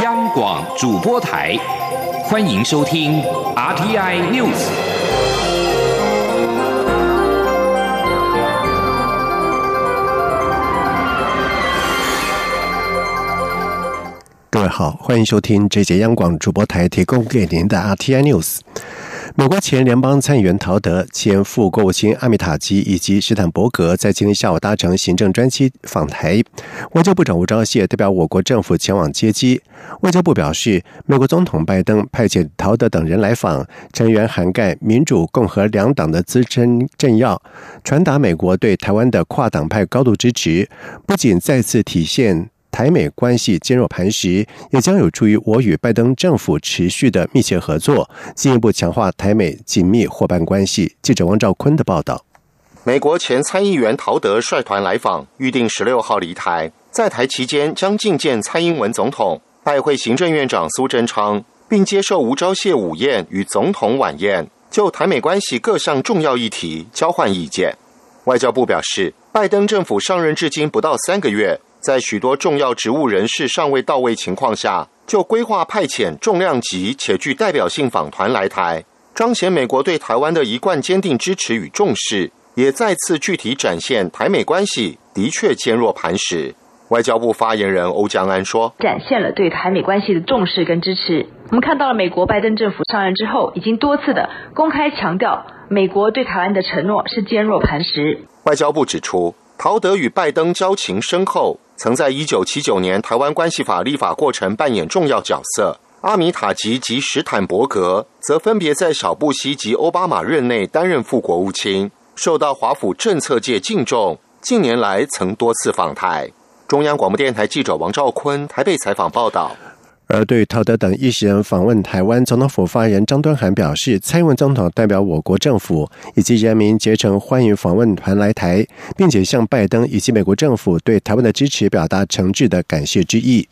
央广主播台，欢迎收听 RTI News。各位好，欢迎收听这节央广主播台提供给您的 RTI News。美国前联邦参议员陶德、前副国务卿阿米塔基以及史坦伯格在今天下午搭乘行政专机访台。外交部长吴钊燮代表我国政府前往接机。外交部表示，美国总统拜登派遣陶德等人来访，成员涵盖民主、共和两党的资深政要，传达美国对台湾的跨党派高度支持，不仅再次体现。台美关系坚若磐石，也将有助于我与拜登政府持续的密切合作，进一步强化台美紧密伙伴关系。记者王兆坤的报道。美国前参议员陶德率团来访，预定十六号离台，在台期间将觐见蔡英文总统，拜会行政院长苏贞昌，并接受吴钊燮午宴与总统晚宴，就台美关系各项重要议题交换意见。外交部表示，拜登政府上任至今不到三个月。在许多重要职务人士尚未到位情况下，就规划派遣重量级且具代表性访团来台，彰显美国对台湾的一贯坚定支持与重视，也再次具体展现台美关系的确坚若磐石。外交部发言人欧江安说：“展现了对台美关系的重视跟支持。我们看到了美国拜登政府上任之后，已经多次的公开强调，美国对台湾的承诺是坚若磐石。”外交部指出，陶德与拜登交情深厚。曾在一九七九年《台湾关系法》立法过程扮演重要角色。阿米塔吉及史坦伯格则分别在小布希及奥巴马任内担任副国务卿，受到华府政策界敬重。近年来曾多次访台。中央广播电台记者王兆坤台北采访报道。而对陶德等一行人访问台湾，总统府发言人张敦涵表示，蔡英文总统代表我国政府以及人民竭诚欢迎访问团来台，并且向拜登以及美国政府对台湾的支持表达诚挚的感谢之意。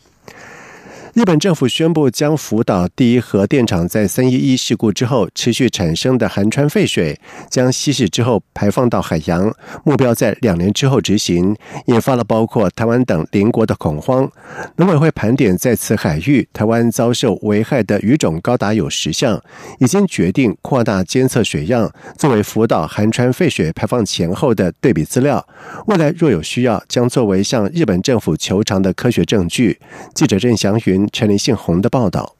日本政府宣布，将福岛第一核电厂在三一一事故之后持续产生的含川废水，将稀释之后排放到海洋，目标在两年之后执行，引发了包括台湾等邻国的恐慌。农委会盘点在此海域，台湾遭受危害的鱼种高达有十项，已经决定扩大监测水样，作为福岛含川废水排放前后的对比资料。未来若有需要，将作为向日本政府求偿的科学证据。记者郑祥云。陈林信红的报道：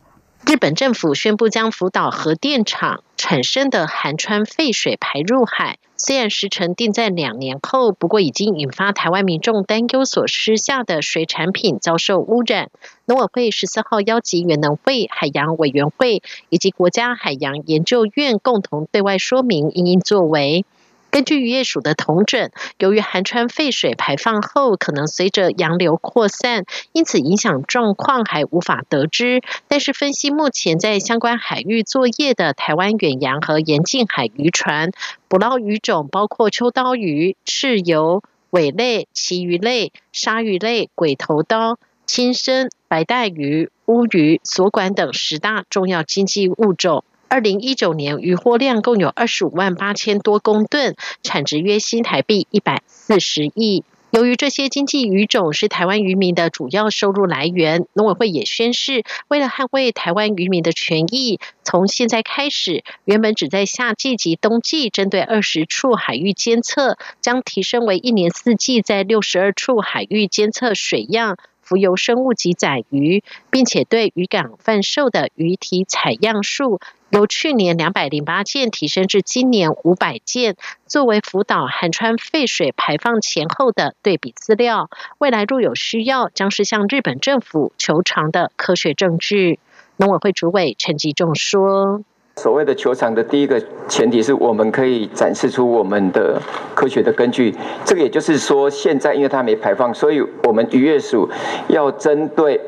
日本政府宣布将福岛核电厂产生的含川废水排入海，虽然时程定在两年后，不过已经引发台湾民众担忧，所施下的水产品遭受污染。农委会十四号邀集原能会、海洋委员会以及国家海洋研究院共同对外说明应应作为。根据渔业署的统整，由于含川废水排放后可能随着洋流扩散，因此影响状况还无法得知。但是分析目前在相关海域作业的台湾远洋和沿近海渔船，捕捞鱼种包括秋刀鱼、赤鱿、尾类、旗鱼类、鲨鱼类、鬼头刀、青身、白带鱼、乌鱼、锁管等十大重要经济物种。二零一九年渔获量共有二十五万八千多公吨，产值约新台币一百四十亿。由于这些经济鱼种是台湾渔民的主要收入来源，农委会也宣示，为了捍卫台湾渔民的权益，从现在开始，原本只在夏季及冬季针对二十处海域监测，将提升为一年四季在六十二处海域监测水样。浮游生物及载鱼，并且对渔港贩售的鱼体采样数由去年两百零八件提升至今年五百件，作为福岛含川废水排放前后的对比资料。未来若有需要，将是向日本政府求偿的科学证据。农委会主委陈吉仲说。所谓的球场的第一个前提是我们可以展示出我们的科学的根据。这个也就是说，现在因为它没排放，所以我们渔业署要针对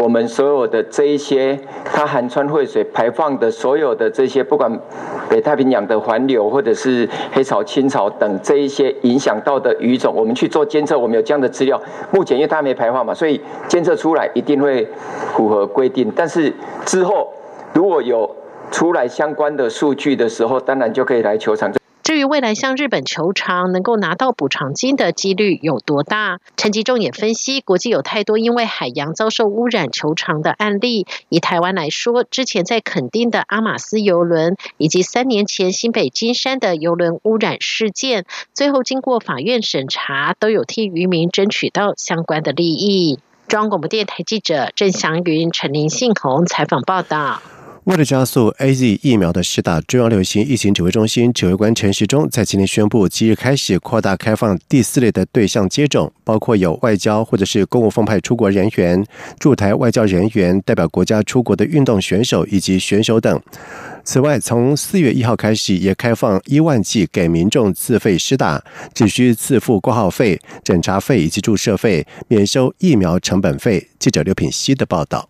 我们所有的这一些它含川汇水排放的所有的这些，不管北太平洋的环流或者是黑潮、青潮等这一些影响到的鱼种，我们去做监测。我们有这样的资料。目前因为它没排放嘛，所以监测出来一定会符合规定。但是之后如果有出来相关的数据的时候，当然就可以来球场。至于未来向日本求偿能够拿到补偿金的几率有多大，陈吉仲也分析，国际有太多因为海洋遭受污染求偿的案例。以台湾来说，之前在垦丁的阿马斯游轮，以及三年前新北金山的游轮污染事件，最后经过法院审查，都有替渔民争取到相关的利益。中央广播电台记者郑祥云、陈林信宏采访报道。为了加速 A Z 疫苗的施打，中央流行疫情指挥中心指挥官陈时中在今天宣布，即日开始扩大开放第四类的对象接种，包括有外交或者是公务奉派出国人员、驻台外交人员、代表国家出国的运动选手以及选手等。此外，从四月一号开始，也开放一万剂给民众自费施打，只需自付挂号费、诊查费以及注射费，免收疫苗成本费。记者刘品希的报道。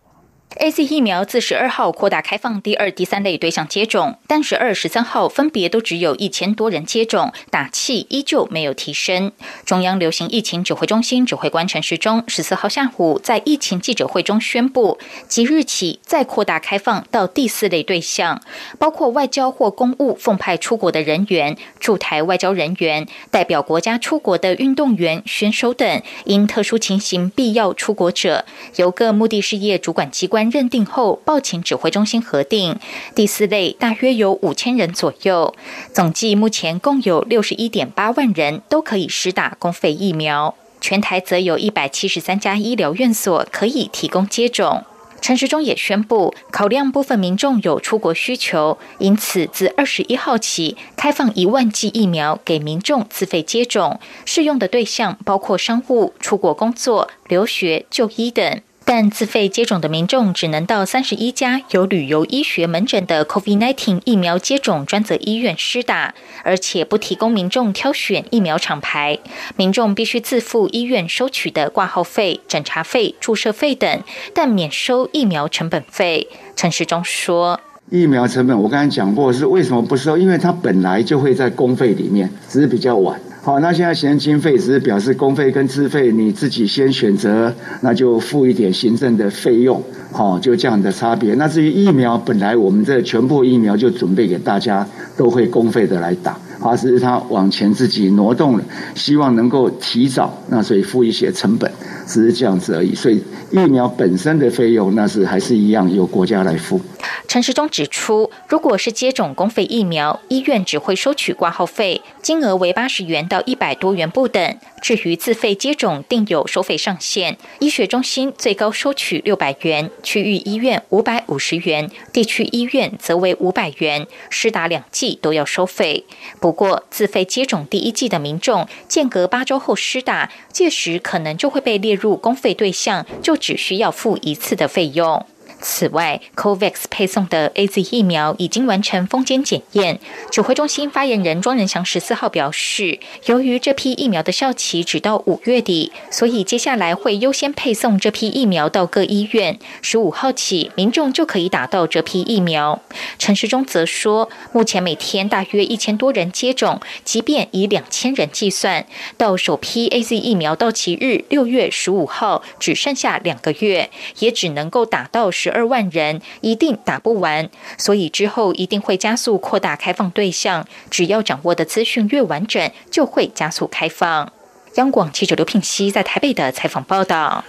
A C 疫苗自十二号扩大开放第二、第三类对象接种，但十二、十三号分别都只有一千多人接种，打气依旧没有提升。中央流行疫情指挥中心指挥官陈时中十四号下午在疫情记者会中宣布，即日起再扩大开放到第四类对象，包括外交或公务奉派出国的人员、驻台外交人员、代表国家出国的运动员、选手等，因特殊情形必要出国者，由各目的事业主管机关。认定后报请指挥中心核定。第四类大约有五千人左右，总计目前共有六十一点八万人都可以施打公费疫苗。全台则有一百七十三家医疗院所可以提供接种。陈时中也宣布，考量部分民众有出国需求，因此自二十一号起开放一万剂疫苗给民众自费接种，适用的对象包括商务、出国工作、留学、就医等。但自费接种的民众只能到三十一家有旅游医学门诊的 COVID-19 疫苗接种专责医院施打，而且不提供民众挑选疫苗厂牌。民众必须自付医院收取的挂号费、诊查费、注射费等，但免收疫苗成本费。陈时中说：“疫苗成本我刚才讲过是为什么不收？因为它本来就会在公费里面，只是比较晚。”好，那现在行政经费只是表示公费跟自费，你自己先选择，那就付一点行政的费用，好，就这样的差别。那至于疫苗，本来我们这全部疫苗就准备给大家，都会公费的来打，而是他往前自己挪动了，希望能够提早，那所以付一些成本，只是这样子而已。所以疫苗本身的费用，那是还是一样由国家来付。陈时中指出，如果是接种公费疫苗，医院只会收取挂号费，金额为八十元到一百多元不等。至于自费接种，定有收费上限，医学中心最高收取六百元，区域医院五百五十元，地区医院则为五百元，施打两剂都要收费。不过，自费接种第一剂的民众，间隔八周后施打，届时可能就会被列入公费对象，就只需要付一次的费用。此外，COVAX 配送的 A Z 疫苗已经完成封检检验。指挥中心发言人庄仁祥十四号表示，由于这批疫苗的效期只到五月底，所以接下来会优先配送这批疫苗到各医院。十五号起，民众就可以打到这批疫苗。陈时中则说，目前每天大约一千多人接种，即便以两千人计算，到首批 A Z 疫苗到期日六月十五号，只剩下两个月，也只能够打到十。二万人一定打不完，所以之后一定会加速扩大开放对象。只要掌握的资讯越完整，就会加速开放。央广记者刘聘熙在台北的采访报道。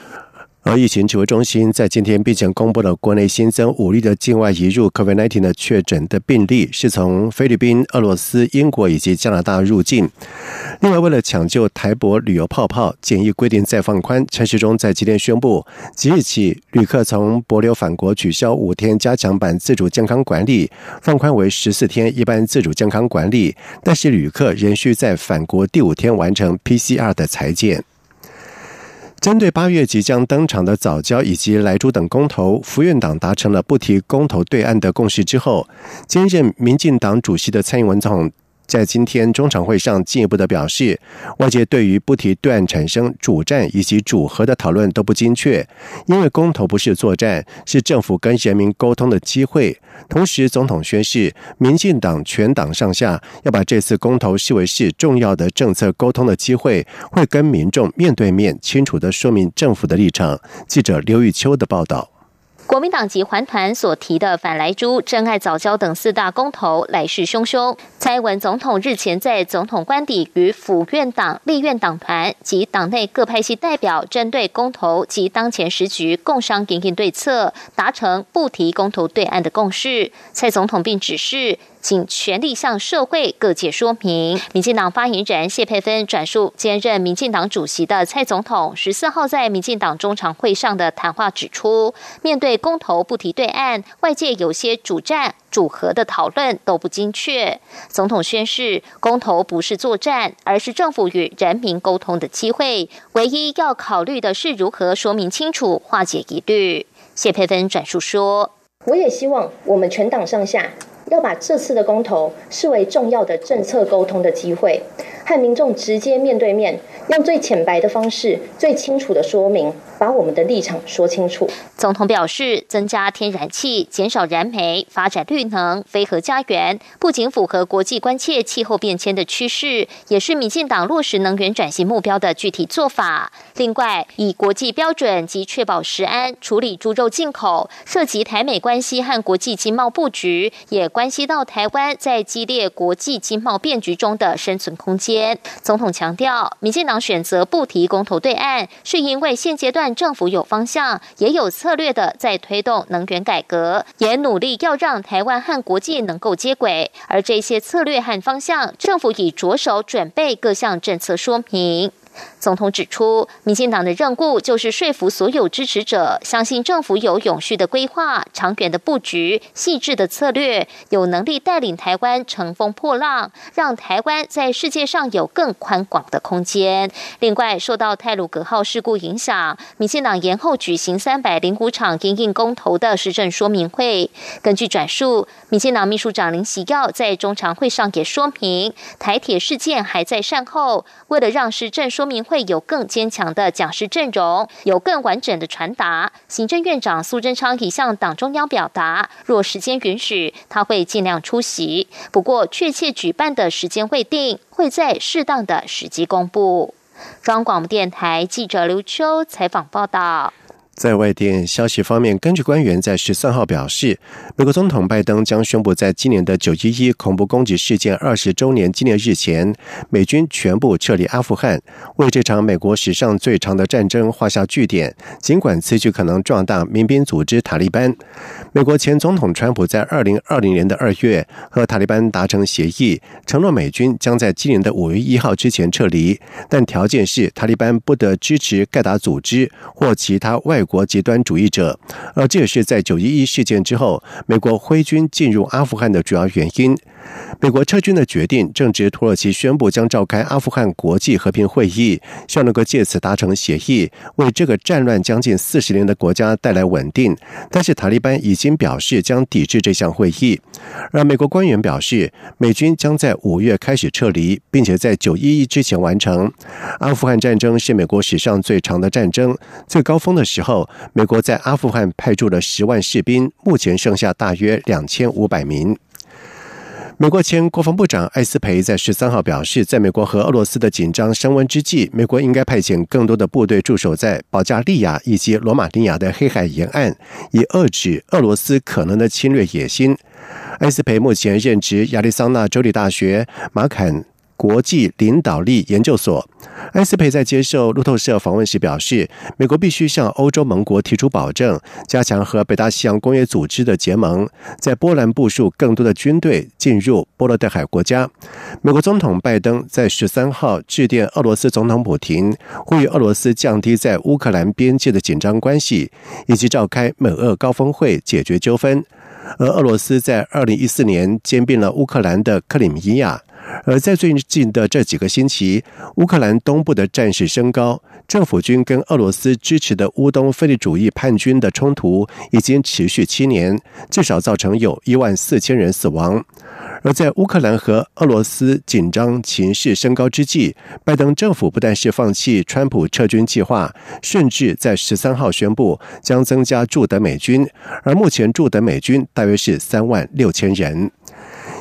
而疫情指挥中心在今天并且公布了国内新增五例的境外移入 COVID-19 的确诊的病例，是从菲律宾、俄罗斯、英国以及加拿大入境。另外，为了抢救台博旅游泡泡，检疫规定再放宽。陈时中在今天宣布，即日起，旅客从博流返国取消五天加强版自主健康管理，放宽为十四天一般自主健康管理，但是旅客仍需在返国第五天完成 PCR 的裁剪。针对八月即将登场的早教以及莱猪等公投，福院党达成了不提公投对岸的共识之后，兼任民进党主席的蔡英文总统。在今天中常会上进一步的表示，外界对于不提对岸产生主战以及主和的讨论都不精确，因为公投不是作战，是政府跟人民沟通的机会。同时，总统宣誓，民进党全党上下要把这次公投视为是重要的政策沟通的机会，会跟民众面对面清楚的说明政府的立场。记者刘玉秋的报道。国民党及环团所提的反莱猪、真爱早教等四大公投来势汹汹。蔡英文总统日前在总统官邸与府院党、立院党团及党内各派系代表，针对公投及当前时局共商营应对策，达成不提公投对岸的共识。蔡总统并指示。请全力向社会各界说明。民进党发言人谢佩芬转述兼任民进党主席的蔡总统十四号在民进党中常会上的谈话指出，面对公投不提对岸，外界有些主战主和的讨论都不精确。总统宣誓，公投不是作战，而是政府与人民沟通的机会。唯一要考虑的是如何说明清楚，化解疑虑。谢佩芬转述说：“我也希望我们全党上下。”要把这次的公投视为重要的政策沟通的机会，和民众直接面对面，用最浅白的方式、最清楚的说明。把我们的立场说清楚。总统表示，增加天然气、减少燃煤、发展绿能、非核家园，不仅符合国际关切气候变迁的趋势，也是民进党落实能源转型目标的具体做法。另外，以国际标准及确保食安处理猪肉进口，涉及台美关系和国际经贸布局，也关系到台湾在激烈国际经贸变局中的生存空间。总统强调，民进党选择不提公投对岸，是因为现阶段。政府有方向，也有策略的在推动能源改革，也努力要让台湾和国际能够接轨。而这些策略和方向，政府已着手准备各项政策说明。总统指出，民进党的任务就是说服所有支持者，相信政府有永续的规划、长远的布局、细致的策略，有能力带领台湾乘风破浪，让台湾在世界上有更宽广的空间。另外，受到泰鲁格号事故影响，民进党延后举行三百零五场因应公投的施政说明会。根据转述，民进党秘书长林喜耀在中常会上也说明，台铁事件还在善后，为了让施政说明。会有更坚强的讲师阵容，有更完整的传达。行政院长苏贞昌已向党中央表达，若时间允许，他会尽量出席。不过，确切举办的时间未定，会在适当的时机公布。中央广播电台记者刘秋采访报道。在外电消息方面，根据官员在十三号表示，美国总统拜登将宣布在今年的九一一恐怖攻击事件二十周年纪念日前，美军全部撤离阿富汗，为这场美国史上最长的战争画下句点。尽管此举可能壮大民兵组织塔利班，美国前总统川普在二零二零年的二月和塔利班达成协议，承诺美军将在今年的五月一号之前撤离，但条件是塔利班不得支持盖达组织或其他外。国极端主义者，而这也是在九一一事件之后，美国挥军进入阿富汗的主要原因。美国撤军的决定正值土耳其宣布将召开阿富汗国际和平会议，希望能够借此达成协议，为这个战乱将近四十年的国家带来稳定。但是塔利班已经表示将抵制这项会议。而美国官员表示，美军将在五月开始撤离，并且在九一一之前完成。阿富汗战争是美国史上最长的战争，最高峰的时候，美国在阿富汗派驻了十万士兵，目前剩下大约两千五百名。美国前国防部长艾斯培在十三号表示，在美国和俄罗斯的紧张升温之际，美国应该派遣更多的部队驻守在保加利亚以及罗马尼亚的黑海沿岸，以遏制俄罗斯可能的侵略野心。艾斯培目前任职亚利桑那州立大学马坎。国际领导力研究所，埃斯培在接受路透社访问时表示，美国必须向欧洲盟国提出保证，加强和北大西洋工业组织的结盟，在波兰部署更多的军队进入波罗的海国家。美国总统拜登在十三号致电俄罗斯总统普京，呼吁俄罗斯降低在乌克兰边界的紧张关系，以及召开美俄高峰会解决纠纷。而俄罗斯在二零一四年兼并了乌克兰的克里米亚。而在最近的这几个星期，乌克兰东部的战事升高，政府军跟俄罗斯支持的乌东分离主义叛军的冲突已经持续七年，至少造成有一万四千人死亡。而在乌克兰和俄罗斯紧张情势升高之际，拜登政府不但是放弃川普撤军计划，甚至在十三号宣布将增加驻德美军，而目前驻德美军大约是三万六千人。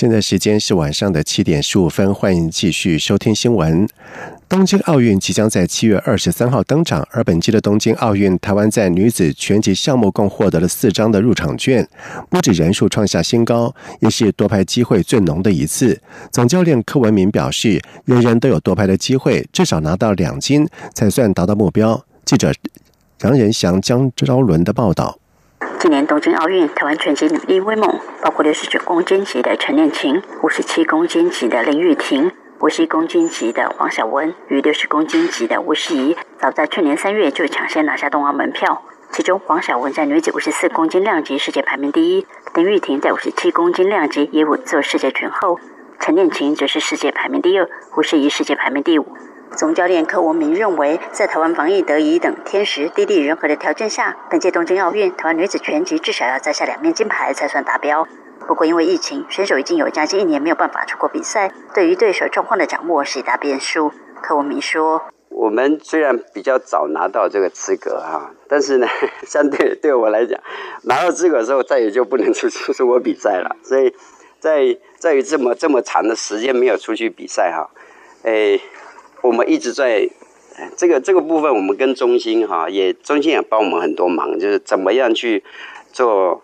现在时间是晚上的七点十五分，欢迎继续收听新闻。东京奥运即将在七月二十三号登场，而本届的东京奥运，台湾在女子拳击项目共获得了四张的入场券，不止人数创下新高，也是夺牌机会最浓的一次。总教练柯文明表示，人人都有夺牌的机会，至少拿到两金才算达到目标。记者杨仁祥、江昭伦的报道。今年东京奥运，台湾拳击女力威猛，包括六十九公斤级的陈念琴，五十七公斤级的林玉婷。五十一公斤级的黄晓雯与六十公斤级的吴诗怡，早在去年三月就抢先拿下冬奥门票。其中，黄晓雯在女子五十四公斤量级世界排名第一，林玉婷在五十七公斤量级也稳坐世界拳后。陈念琴则是世界排名第二，吴诗怡世界排名第五。总教练柯文明认为，在台湾防疫得宜等天时地利人和的条件下，本届东京奥运，台湾女子拳击至少要摘下两面金牌才算达标。不过，因为疫情，选手已经有将近一年没有办法出国比赛，对于对手状况的掌握是一大变数。柯文明说：“我们虽然比较早拿到这个资格哈，但是呢，相对对我来讲，拿到资格之后再也就不能出出国比赛了。所以，在在于这么这么长的时间没有出去比赛哈，诶，我们一直在这个这个部分，我们跟中心哈也中心也帮我们很多忙，就是怎么样去做。”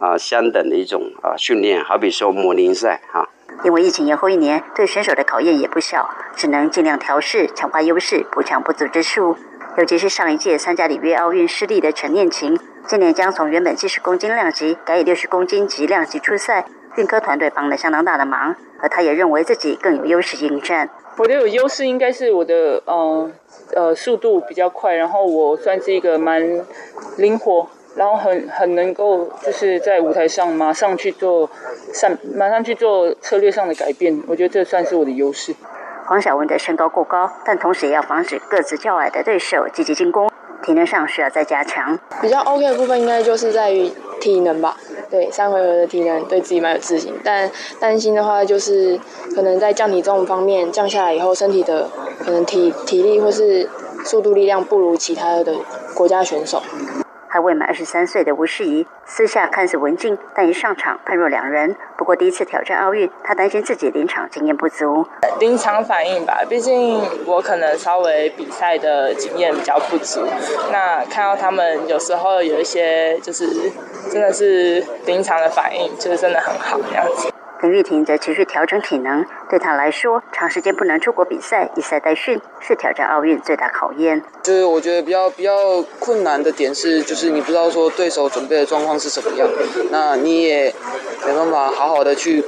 啊，相等的一种啊训练，好比说模拟赛哈。因为疫情延后一年，对选手的考验也不小，只能尽量调试，强化优势，补强不足之处。尤其是上一届参加里约奥运失利的陈念琴，今年将从原本七十公斤量级改以六十公斤级量级出赛，运科团队帮了相当大的忙，而他也认为自己更有优势应战。我的有优势应该是我的呃呃速度比较快，然后我算是一个蛮灵活。然后很很能够就是在舞台上马上去做上马上去做策略上的改变，我觉得这算是我的优势。黄晓雯的身高过高，但同时也要防止个子较矮的对手积极进攻，体能上需要再加强。比较 OK 的部分应该就是在于体能吧，对三回合的体能对自己蛮有自信，但担心的话就是可能在降体重方面降下来以后，身体的可能体体力或是速度力量不如其他的国家选手。还未满二十三岁的吴世仪，私下看似文静，但一上场判若两人。不过第一次挑战奥运，他担心自己临场经验不足。临场反应吧，毕竟我可能稍微比赛的经验比较不足。那看到他们有时候有一些，就是真的是临场的反应，就是真的很好这样子。林玉婷则持续调整体能，对她来说，长时间不能出国比赛，以赛代训是挑战奥运最大考验。就是我觉得比较比较困难的点是，就是你不知道说对手准备的状况是什么样，那你也没办法好好的去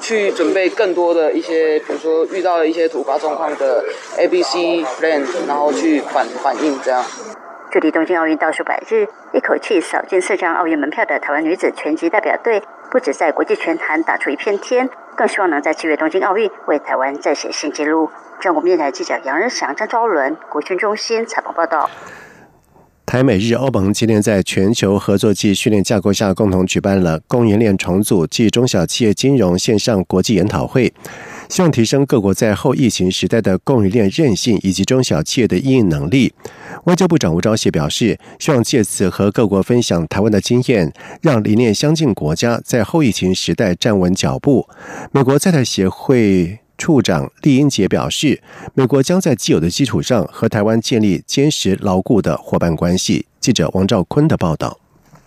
去准备更多的一些，比如说遇到了一些突发状况的 A、B、C plan，然后去反反应这样。距离东京奥运倒数百日，一口气扫进四张奥运门票的台湾女子拳击代表队。不止在国际拳坛打出一片天，更希望能在七月东京奥运为台湾再写新纪录。中国面台记者杨仁祥、张昭伦，国训中心采访报道。台美日欧盟今天在全球合作暨训练架构下，共同举办了供应链重组暨中小企业金融线上国际研讨会。希望提升各国在后疫情时代的供应链韧性以及中小企业的应应能力。外交部长吴钊燮表示，希望借此和各国分享台湾的经验，让理念相近国家在后疫情时代站稳脚步。美国在台协会处长厉英杰表示，美国将在既有的基础上和台湾建立坚实牢固的伙伴关系。记者王兆坤的报道。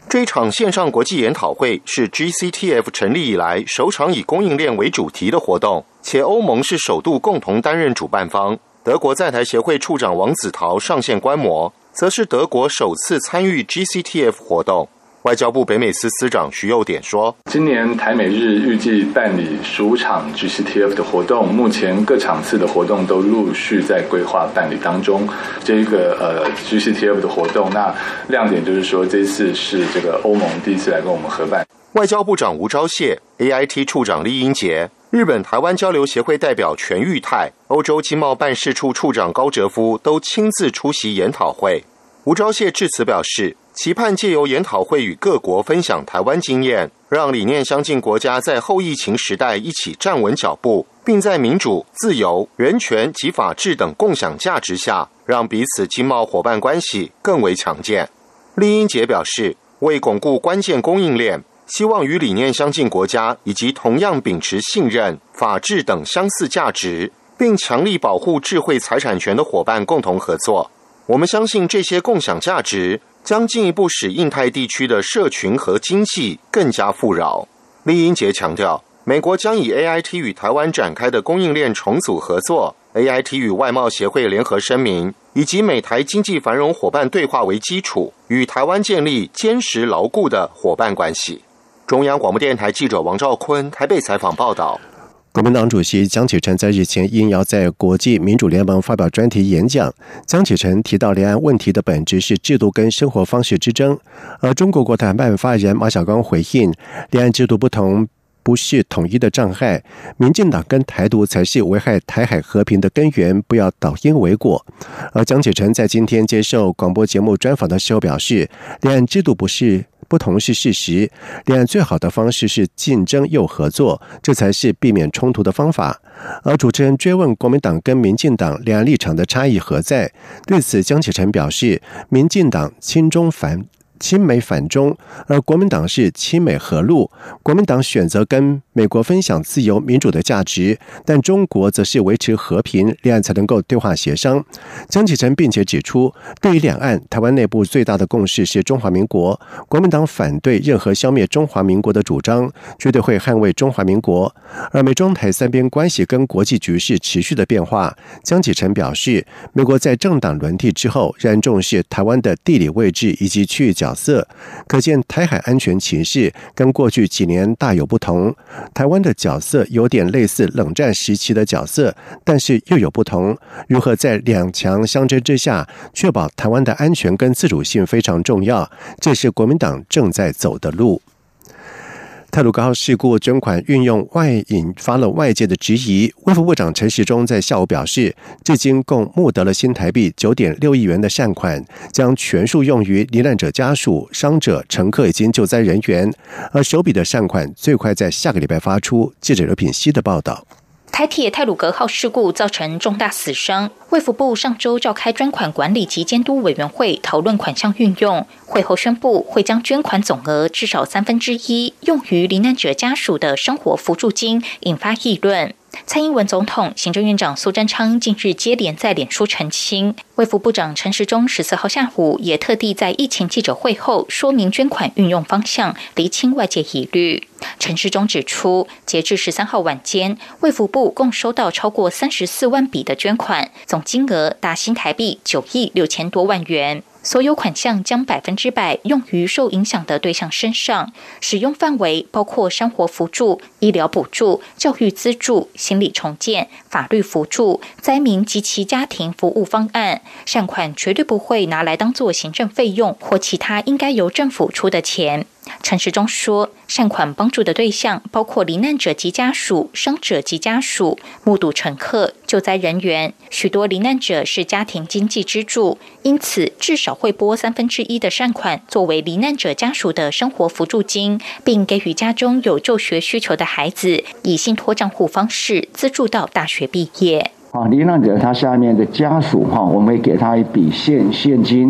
这场线上国际研讨会是 GCTF 成立以来首场以供应链为主题的活动，且欧盟是首度共同担任主办方。德国在台协会处长王子陶上线观摩，则是德国首次参与 GCTF 活动。外交部北美司司长徐佑典说：“今年台美日预计办理十五场 GCTF 的活动，目前各场次的活动都陆续在规划办理当中。这个呃 GCTF 的活动，那亮点就是说，这次是这个欧盟第一次来跟我们合办。外交部长吴钊燮、AIT 处长厉英杰、日本台湾交流协会代表全玉泰、欧洲经贸办事处处长高哲夫都亲自出席研讨会。吴钊燮致辞表示。”期盼借由研讨会与各国分享台湾经验，让理念相近国家在后疫情时代一起站稳脚步，并在民主、自由、人权及法治等共享价值下，让彼此经贸伙伴关系更为强健。丽英杰表示，为巩固关键供应链，希望与理念相近国家以及同样秉持信任、法治等相似价值，并强力保护智慧财产权的伙伴共同合作。我们相信这些共享价值。将进一步使印太地区的社群和经济更加富饶。李英杰强调，美国将以 AIT 与台湾展开的供应链重组合作、AIT 与外贸协会联合声明以及美台经济繁荣伙伴对话为基础，与台湾建立坚实牢固的伙伴关系。中央广播电台记者王兆坤台北采访报道。国民党主席江启臣在日前应邀在国际民主联盟发表专题演讲。江启臣提到，两岸问题的本质是制度跟生活方式之争。而中国国台办发言人马晓光回应，两岸制度不同不是统一的障碍，民进党跟台独才是危害台海和平的根源，不要倒因为果。而江启臣在今天接受广播节目专访的时候表示，两岸制度不是。不同是事实，两岸最好的方式是竞争又合作，这才是避免冲突的方法。而主持人追问国民党跟民进党两岸立场的差异何在，对此江启臣表示，民进党亲中反。亲美反中，而国民党是亲美合路。国民党选择跟美国分享自由民主的价值，但中国则是维持和平，两岸才能够对话协商。江启臣并且指出，对于两岸，台湾内部最大的共识是中华民国。国民党反对任何消灭中华民国的主张，绝对会捍卫中华民国。而美中台三边关系跟国际局势持续的变化，江启臣表示，美国在政党轮替之后，仍然重视台湾的地理位置以及区域角。色可见，台海安全情势跟过去几年大有不同。台湾的角色有点类似冷战时期的角色，但是又有不同。如何在两强相争之下，确保台湾的安全跟自主性非常重要，这是国民党正在走的路。泰鲁高事故捐款运用外引发了外界的质疑。卫副部长陈时中在下午表示，至今共募得了新台币九点六亿元的善款，将全数用于罹难者家属、伤者、乘客以及救灾人员。而首笔的善款最快在下个礼拜发出。记者刘品希的报道。台铁泰鲁格号事故造成重大死伤，卫福部上周召开专款管理及监督委员会讨论款项运用，会后宣布会将捐款总额至少三分之一用于罹难者家属的生活扶助金，引发议论。蔡英文总统、行政院长苏贞昌近日接连在脸书澄清，卫福部长陈时中十四号下午也特地在疫情记者会后说明捐款运用方向，厘清外界疑虑。陈时中指出，截至十三号晚间，卫福部共收到超过三十四万笔的捐款，总金额达新台币九亿六千多万元。所有款项将百分之百用于受影响的对象身上，使用范围包括生活辅助、医疗补助、教育资助、心理重建、法律辅助、灾民及其家庭服务方案。善款绝对不会拿来当做行政费用或其他应该由政府出的钱。陈时中说，善款帮助的对象包括罹难者及家属、伤者及家属、目睹乘客、救灾人员。许多罹难者是家庭经济支柱，因此至少会拨三分之一的善款作为罹难者家属的生活扶助金，并给予家中有就学需求的孩子，以信托账户方式资助到大学毕业。啊，罹难者他下面的家属哈，我们会给他一笔现现金，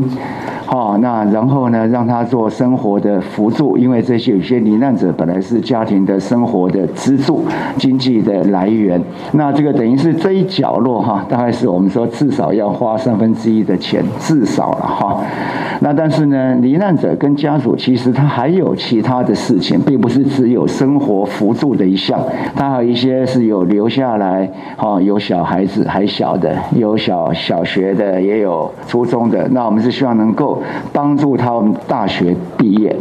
好，那然后呢，让他做生活的辅助，因为这些有些罹难者本来是家庭的生活的支柱、经济的来源，那这个等于是这一角落哈，大概是我们说至少要花三分之一的钱，至少了哈。那但是呢，罹难者跟家属其实他还有其他的事情，并不是只有生活辅助的一项，他还有一些是有留下来，哈，有小孩。子还小的，有小小学的，也有初中的。那我们是希望能够帮助他们大学毕业。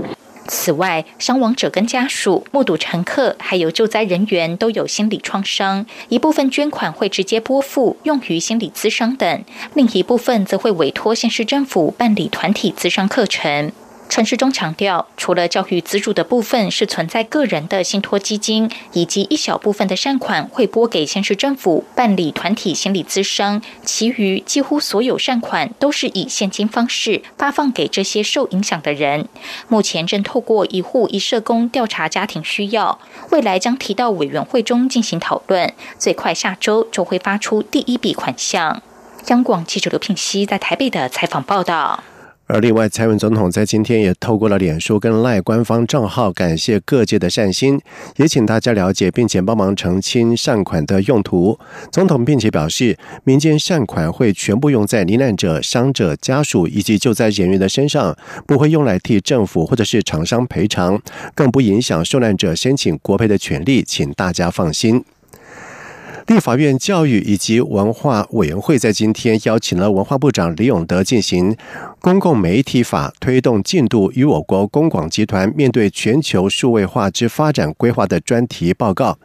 此外，伤亡者跟家属、目睹乘客还有救灾人员都有心理创伤，一部分捐款会直接拨付用于心理咨商等，另一部分则会委托县市政府办理团体咨商课程。陈世忠强调，除了教育资助的部分是存在个人的信托基金，以及一小部分的善款会拨给县市政府办理团体心理咨商，其余几乎所有善款都是以现金方式发放给这些受影响的人。目前正透过一户一社工调查家庭需要，未来将提到委员会中进行讨论，最快下周就会发出第一笔款项。央广记者刘聘熙在台北的采访报道。而另外，蔡文总统在今天也透过了脸书跟赖官方账号，感谢各界的善心，也请大家了解并且帮忙澄清善款的用途。总统并且表示，民间善款会全部用在罹难者、伤者家属以及救灾人员的身上，不会用来替政府或者是厂商赔偿，更不影响受难者申请国赔的权利，请大家放心。立法院教育以及文化委员会在今天邀请了文化部长李永德进行。公共媒体法推动进度与我国公广集团面对全球数位化之发展规划的专题报告。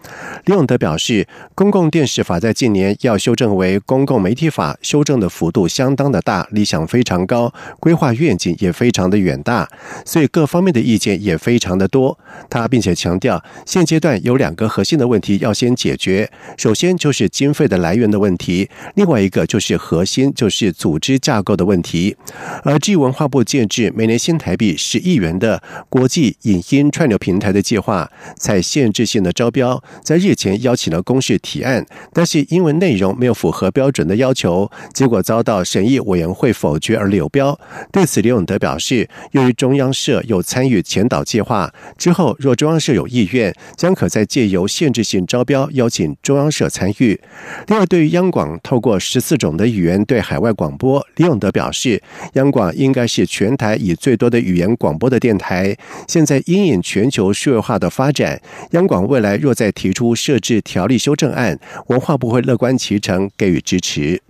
李永德表示，公共电视法在近年要修正为公共媒体法，修正的幅度相当的大，理想非常高，规划愿景也非常的远大，所以各方面的意见也非常的多。他并且强调，现阶段有两个核心的问题要先解决，首先就是经费的来源的问题，另外一个就是核心就是组织架构的问题。而据文化部建制每年新台币十亿元的国际影音串流平台的计划，采限制性的招标，在日前邀请了公示提案，但是因为内容没有符合标准的要求，结果遭到审议委员会否决而流标。对此，李永德表示，由于中央社有参与前导计划，之后若中央社有意愿，将可再借由限制性招标邀请中央社参与。另外，对于央广透过十四种的语言对海外广播，李永德表示，央广应该是全台以最多的语言广播的电台。现在因应全球数位化的发展，央广未来若再提出设置条例修正案，文化部会乐观其成，给予支持。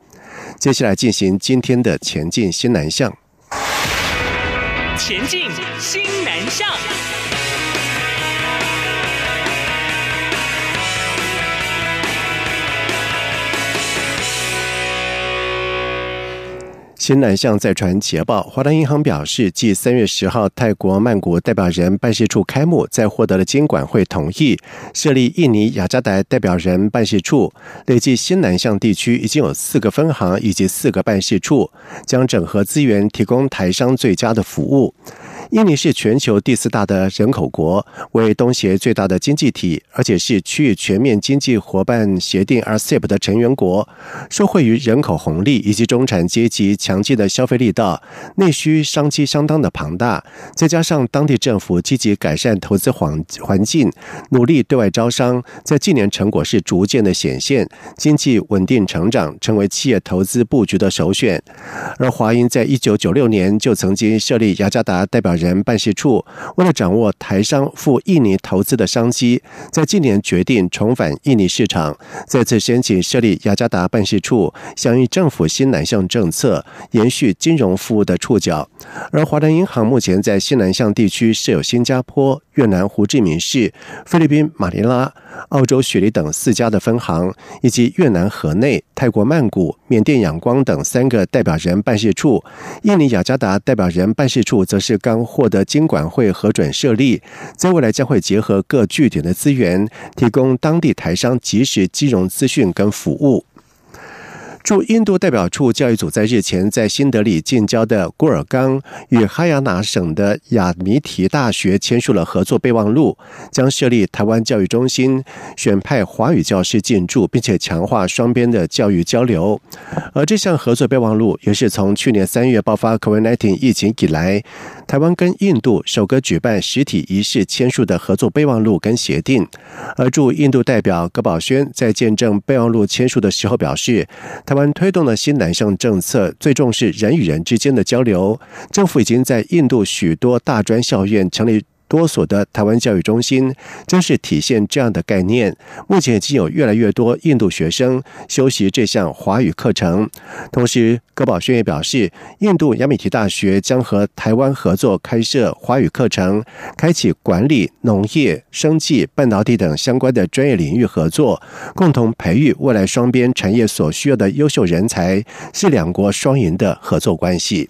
接下来进行今天的前进新南向。前进新南向。新南向再传捷报，华南银行表示，继三月十号泰国曼谷代表人办事处开幕，在获得了监管会同意设立印尼雅加达代表人办事处，累计新南向地区已经有四个分行以及四个办事处，将整合资源，提供台商最佳的服务。印尼是全球第四大的人口国，为东协最大的经济体，而且是区域全面经济伙伴协定 （RCEP） 的成员国。受惠于人口红利以及中产阶级强劲的消费力道，内需商机相当的庞大。再加上当地政府积极改善投资环环境，努力对外招商，在近年成果是逐渐的显现，经济稳定成长，成为企业投资布局的首选。而华英在一九九六年就曾经设立雅加达代表。人办事处为了掌握台商赴印尼投资的商机，在今年决定重返印尼市场，再次申请设立雅加达办事处，响应政府新南向政策，延续金融服务的触角。而华南银行目前在西南向地区设有新加坡、越南胡志明市、菲律宾马尼拉、澳洲雪梨等四家的分行，以及越南河内、泰国曼谷、缅甸仰光等三个代表人办事处。印尼雅加达代表人办事处则是刚。获得金管会核准设立，在未来将会结合各据点的资源，提供当地台商及时金融资讯跟服务。驻印度代表处教育组在日前在新德里近郊的古尔冈与哈亚纳省的亚米提大学签署了合作备忘录，将设立台湾教育中心，选派华语教师进驻，并且强化双边的教育交流。而这项合作备忘录也是从去年三月爆发 COVID-19 疫情以来，台湾跟印度首个举办实体仪式签署的合作备忘录跟协定。而驻印度代表葛宝轩在见证备忘录签署的时候表示，台湾推动了新南向政策最重视人与人之间的交流。政府已经在印度许多大专校院成立。多所的台湾教育中心，正是体现这样的概念。目前已经有越来越多印度学生修习这项华语课程。同时，葛宝轩也表示，印度亚米提大学将和台湾合作开设华语课程，开启管理、农业、生技、半导体等相关的专业领域合作，共同培育未来双边产业所需要的优秀人才，是两国双赢的合作关系。